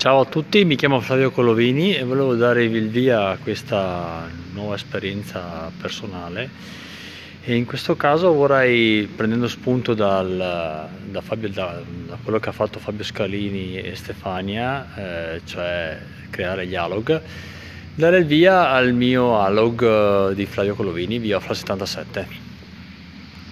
Ciao a tutti, mi chiamo Flavio Colovini e volevo dare il via a questa nuova esperienza personale e in questo caso vorrei, prendendo spunto dal, da, Fabio, da, da, quello che ha fatto Fabio Scalini e Stefania, eh, cioè creare gli alog, dare il via al mio alog eh, di Flavio Colovini, via Fla 77.